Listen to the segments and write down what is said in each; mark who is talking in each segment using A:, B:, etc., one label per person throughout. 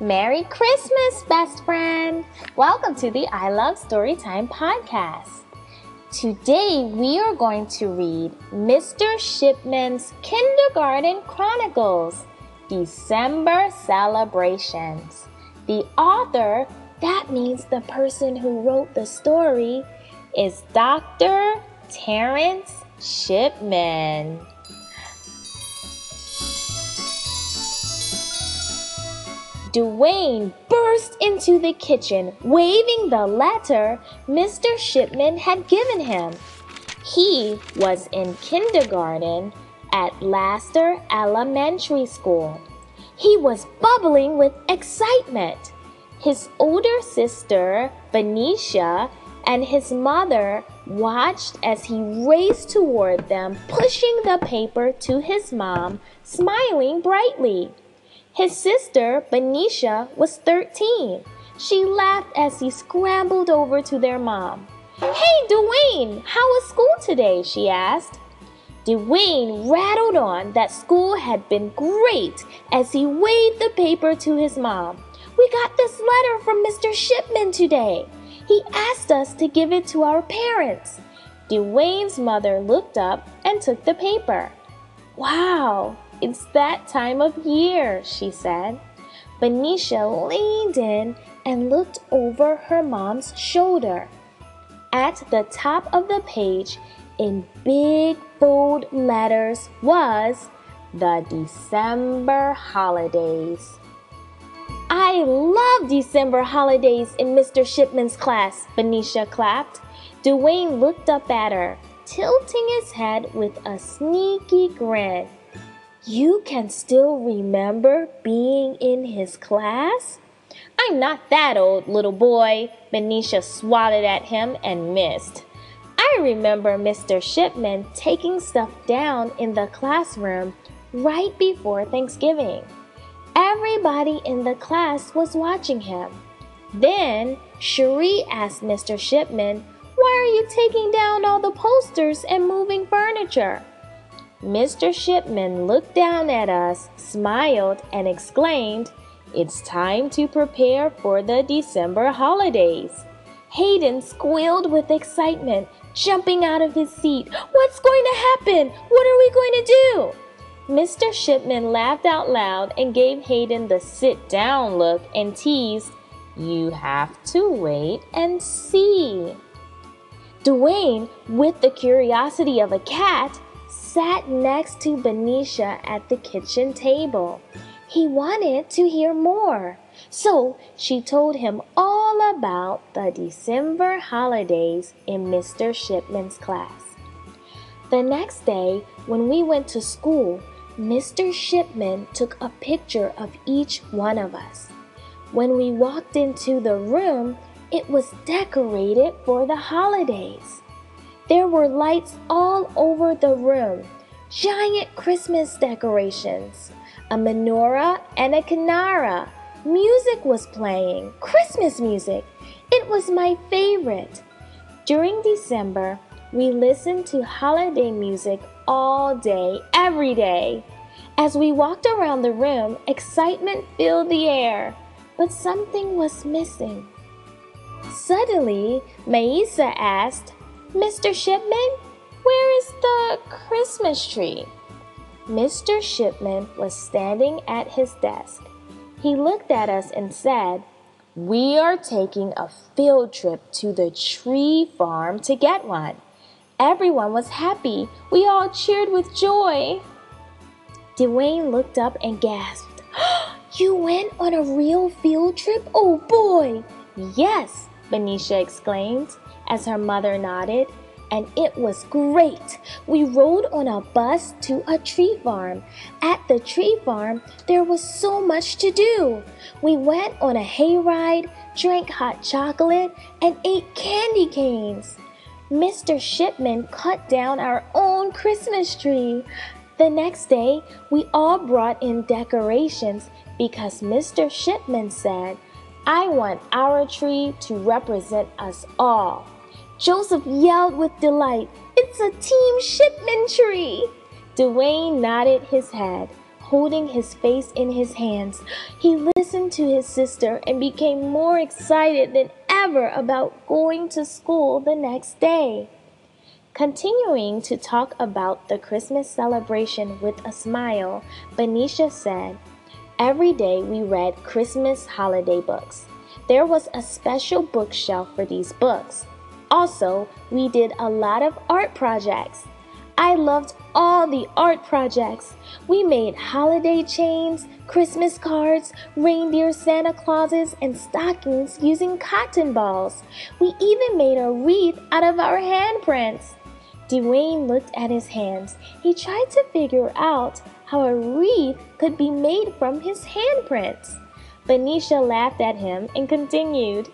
A: Merry Christmas, best friend! Welcome to the I Love Storytime podcast. Today we are going to read Mr. Shipman's Kindergarten Chronicles December Celebrations. The author, that means the person who wrote the story, is Dr. Terrence Shipman. Dwayne burst into the kitchen, waving the letter Mr. Shipman had given him. He was in kindergarten at Laster Elementary School. He was bubbling with excitement. His older sister, Benicia, and his mother watched as he raced toward them, pushing the paper to his mom, smiling brightly. His sister, Benicia, was 13. She laughed as he scrambled over to their mom. Hey, Dwayne, how was school today? she asked. Dwayne rattled on that school had been great as he waved the paper to his mom. We got this letter from Mr. Shipman today. He asked us to give it to our parents. Dwayne's mother looked up and took the paper. Wow, it's that time of year, she said. Benicia leaned in and looked over her mom's shoulder. At the top of the page, in big bold letters, was the December holidays. I love December holidays in Mr. Shipman's class, Benicia clapped. Dwayne looked up at her, tilting his head with a sneaky grin. You can still remember being in his class? I'm not that old, little boy. Benicia swatted at him and missed. I remember Mr. Shipman taking stuff down in the classroom right before Thanksgiving. Everybody in the class was watching him. Then Cherie asked Mr. Shipman, Why are you taking down all the posters and moving furniture? Mr. Shipman looked down at us, smiled, and exclaimed, It's time to prepare for the December holidays. Hayden squealed with excitement, jumping out of his seat. What's going to happen? What are we going to do? Mr. Shipman laughed out loud and gave Hayden the sit down look and teased, You have to wait and see. Dwayne, with the curiosity of a cat, sat next to Benicia at the kitchen table. He wanted to hear more, so she told him all about the December holidays in Mr. Shipman's class. The next day, when we went to school, Mr. Shipman took a picture of each one of us. When we walked into the room, it was decorated for the holidays. There were lights all over the room, giant Christmas decorations, a menorah, and a kinara. Music was playing, Christmas music. It was my favorite. During December, we listened to holiday music all day, every day. As we walked around the room, excitement filled the air, but something was missing. Suddenly, Maisa asked, Mr. Shipman, where is the Christmas tree? Mr. Shipman was standing at his desk. He looked at us and said, We are taking a field trip to the tree farm to get one. Everyone was happy. We all cheered with joy. Dwayne looked up and gasped, You went on a real field trip? Oh boy! Yes, Benicia exclaimed as her mother nodded. And it was great. We rode on a bus to a tree farm. At the tree farm, there was so much to do. We went on a hayride, drank hot chocolate, and ate candy canes. Mr. Shipman cut down our own Christmas tree. The next day, we all brought in decorations because Mr. Shipman said, I want our tree to represent us all. Joseph yelled with delight, It's a Team Shipman tree! Dwayne nodded his head. holding his face in his hands. He listened to his sister and became more excited than ever about going to school the next day. Continuing to talk about the Christmas celebration with a smile, Benicia said, Every day we read Christmas holiday books. There was a special bookshelf for these books. Also, we did a lot of art projects. I loved all the art projects. We made holiday chains, Christmas cards, reindeer Santa Clauses, and stockings using cotton balls. We even made a wreath out of our handprints. Dwayne looked at his hands. He tried to figure out how a wreath could be made from his handprints. Benicia laughed at him and continued,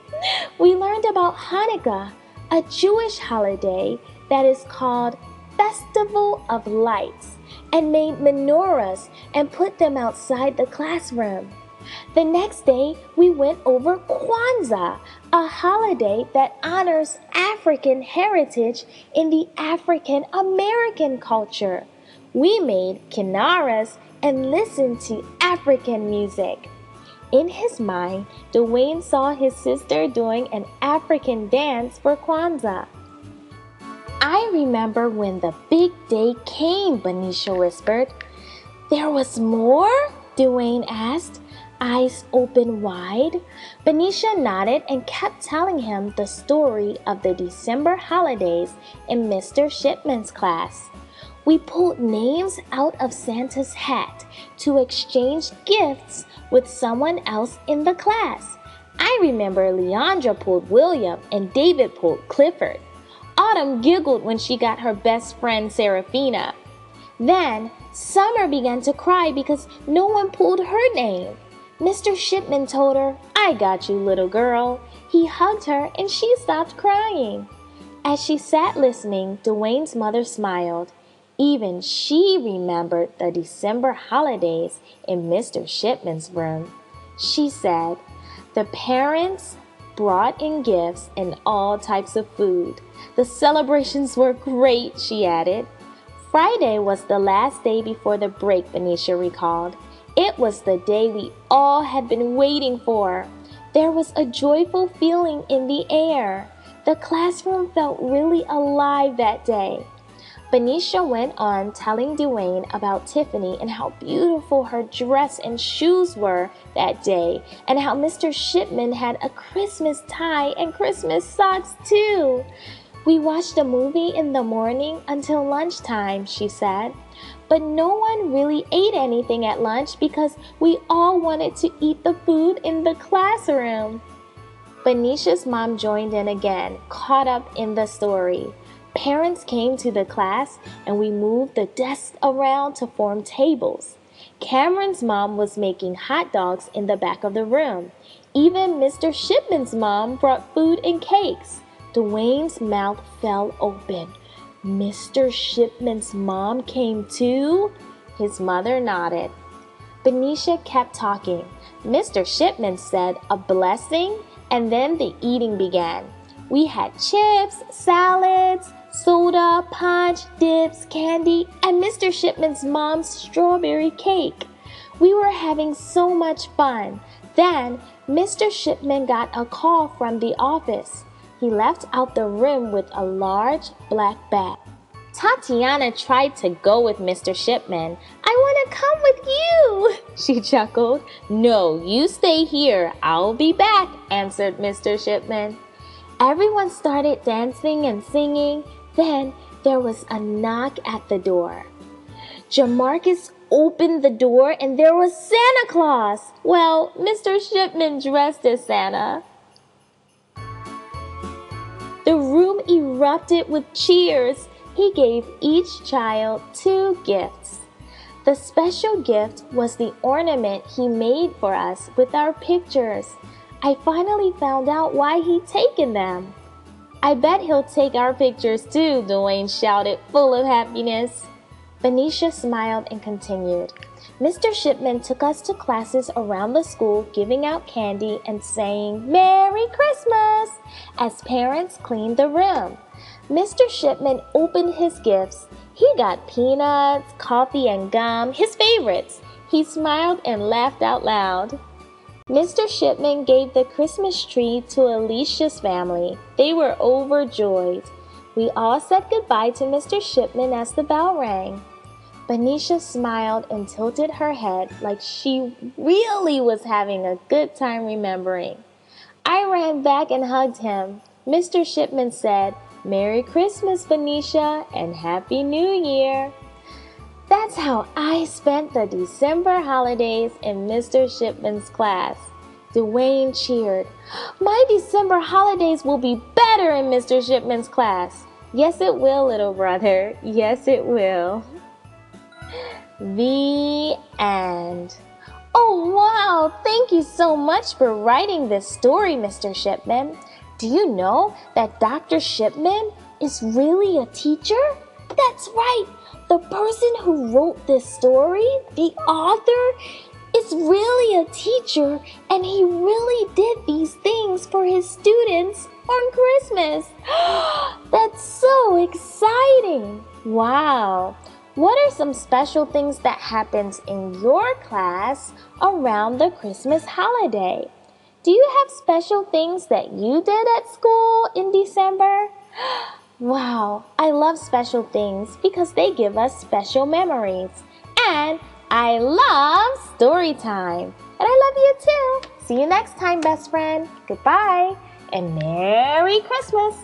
A: We learned about Hanukkah, a Jewish holiday that is called Festival of Lights, and made menorahs and put them outside the classroom. The next day, we went over Kwanzaa, a holiday that honors African heritage in the African American culture. We made kinaras and listened to African music. In his mind, Dwayne saw his sister doing an African dance for Kwanzaa. I remember when the big day came, Benicia whispered. There was more? Dwayne asked eyes open wide. Benicia nodded and kept telling him the story of the December holidays in Mr. Shipman's class. We pulled names out of Santa's hat to exchange gifts with someone else in the class. I remember Leandra pulled William and David pulled Clifford. Autumn giggled when she got her best friend Seraphina. Then Summer began to cry because no one pulled her name. Mr. Shipman told her, I got you, little girl. He hugged her and she stopped crying. As she sat listening, Dwayne's mother smiled. Even she remembered the December holidays in Mr. Shipman's room. She said, The parents brought in gifts and all types of food. The celebrations were great, she added. Friday was the last day before the break, Benicia recalled. It was the day we all had been waiting for. There was a joyful feeling in the air. The classroom felt really alive that day. Benicia went on telling Dwayne about Tiffany and how beautiful her dress and shoes were that day, and how Mr. Shipman had a Christmas tie and Christmas socks too. We watched a movie in the morning until lunchtime, she said. But no one really ate anything at lunch because we all wanted to eat the food in the classroom. Benicia's mom joined in again, caught up in the story. Parents came to the class and we moved the desks around to form tables. Cameron's mom was making hot dogs in the back of the room. Even Mr. Shipman's mom brought food and cakes. Dwayne's mouth fell open. Mr. Shipman's mom came too? His mother nodded. Benicia kept talking. Mr. Shipman said a blessing, and then the eating began. We had chips, salads, soda, punch, dips, candy, and Mr. Shipman's mom's strawberry cake. We were having so much fun. Then Mr. Shipman got a call from the office he left out the room with a large black bag. Tatiana tried to go with Mr. Shipman. I want to come with you, she chuckled. No, you stay here. I'll be back, answered Mr. Shipman. Everyone started dancing and singing. Then there was a knock at the door. Jamarcus opened the door and there was Santa Claus. Well, Mr. Shipman dressed as Santa. The room erupted with cheers. He gave each child two gifts. The special gift was the ornament he made for us with our pictures. I finally found out why he'd taken them. I bet he'll take our pictures too, Dwayne shouted, full of happiness. Benicia smiled and continued. Mr. Shipman took us to classes around the school giving out candy and saying Merry Christmas as parents cleaned the room. Mr. Shipman opened his gifts. He got peanuts, coffee, and gum, his favorites. He smiled and laughed out loud. Mr. Shipman gave the Christmas tree to Alicia's family. They were overjoyed. We all said goodbye to Mr. Shipman as the bell rang. Benicia smiled and tilted her head like she really was having a good time remembering. I ran back and hugged him. Mr. Shipman said, Merry Christmas, Benicia, and Happy New Year. That's how I spent the December holidays in Mr. Shipman's class. Dwayne cheered. My December holidays will be better in Mr. Shipman's class. Yes, it will, little brother. Yes, it will. The end. Oh, wow! Thank you so much for writing this story, Mr. Shipman. Do you know that Dr. Shipman is really a teacher? That's right! The person who wrote this story, the author, is really a teacher and he really did these things for his students on Christmas. That's so exciting! Wow! What are some special things that happens in your class around the Christmas holiday? Do you have special things that you did at school in December? Wow, I love special things because they give us special memories. And I love story time. And I love you too. See you next time, best friend. Goodbye and Merry Christmas.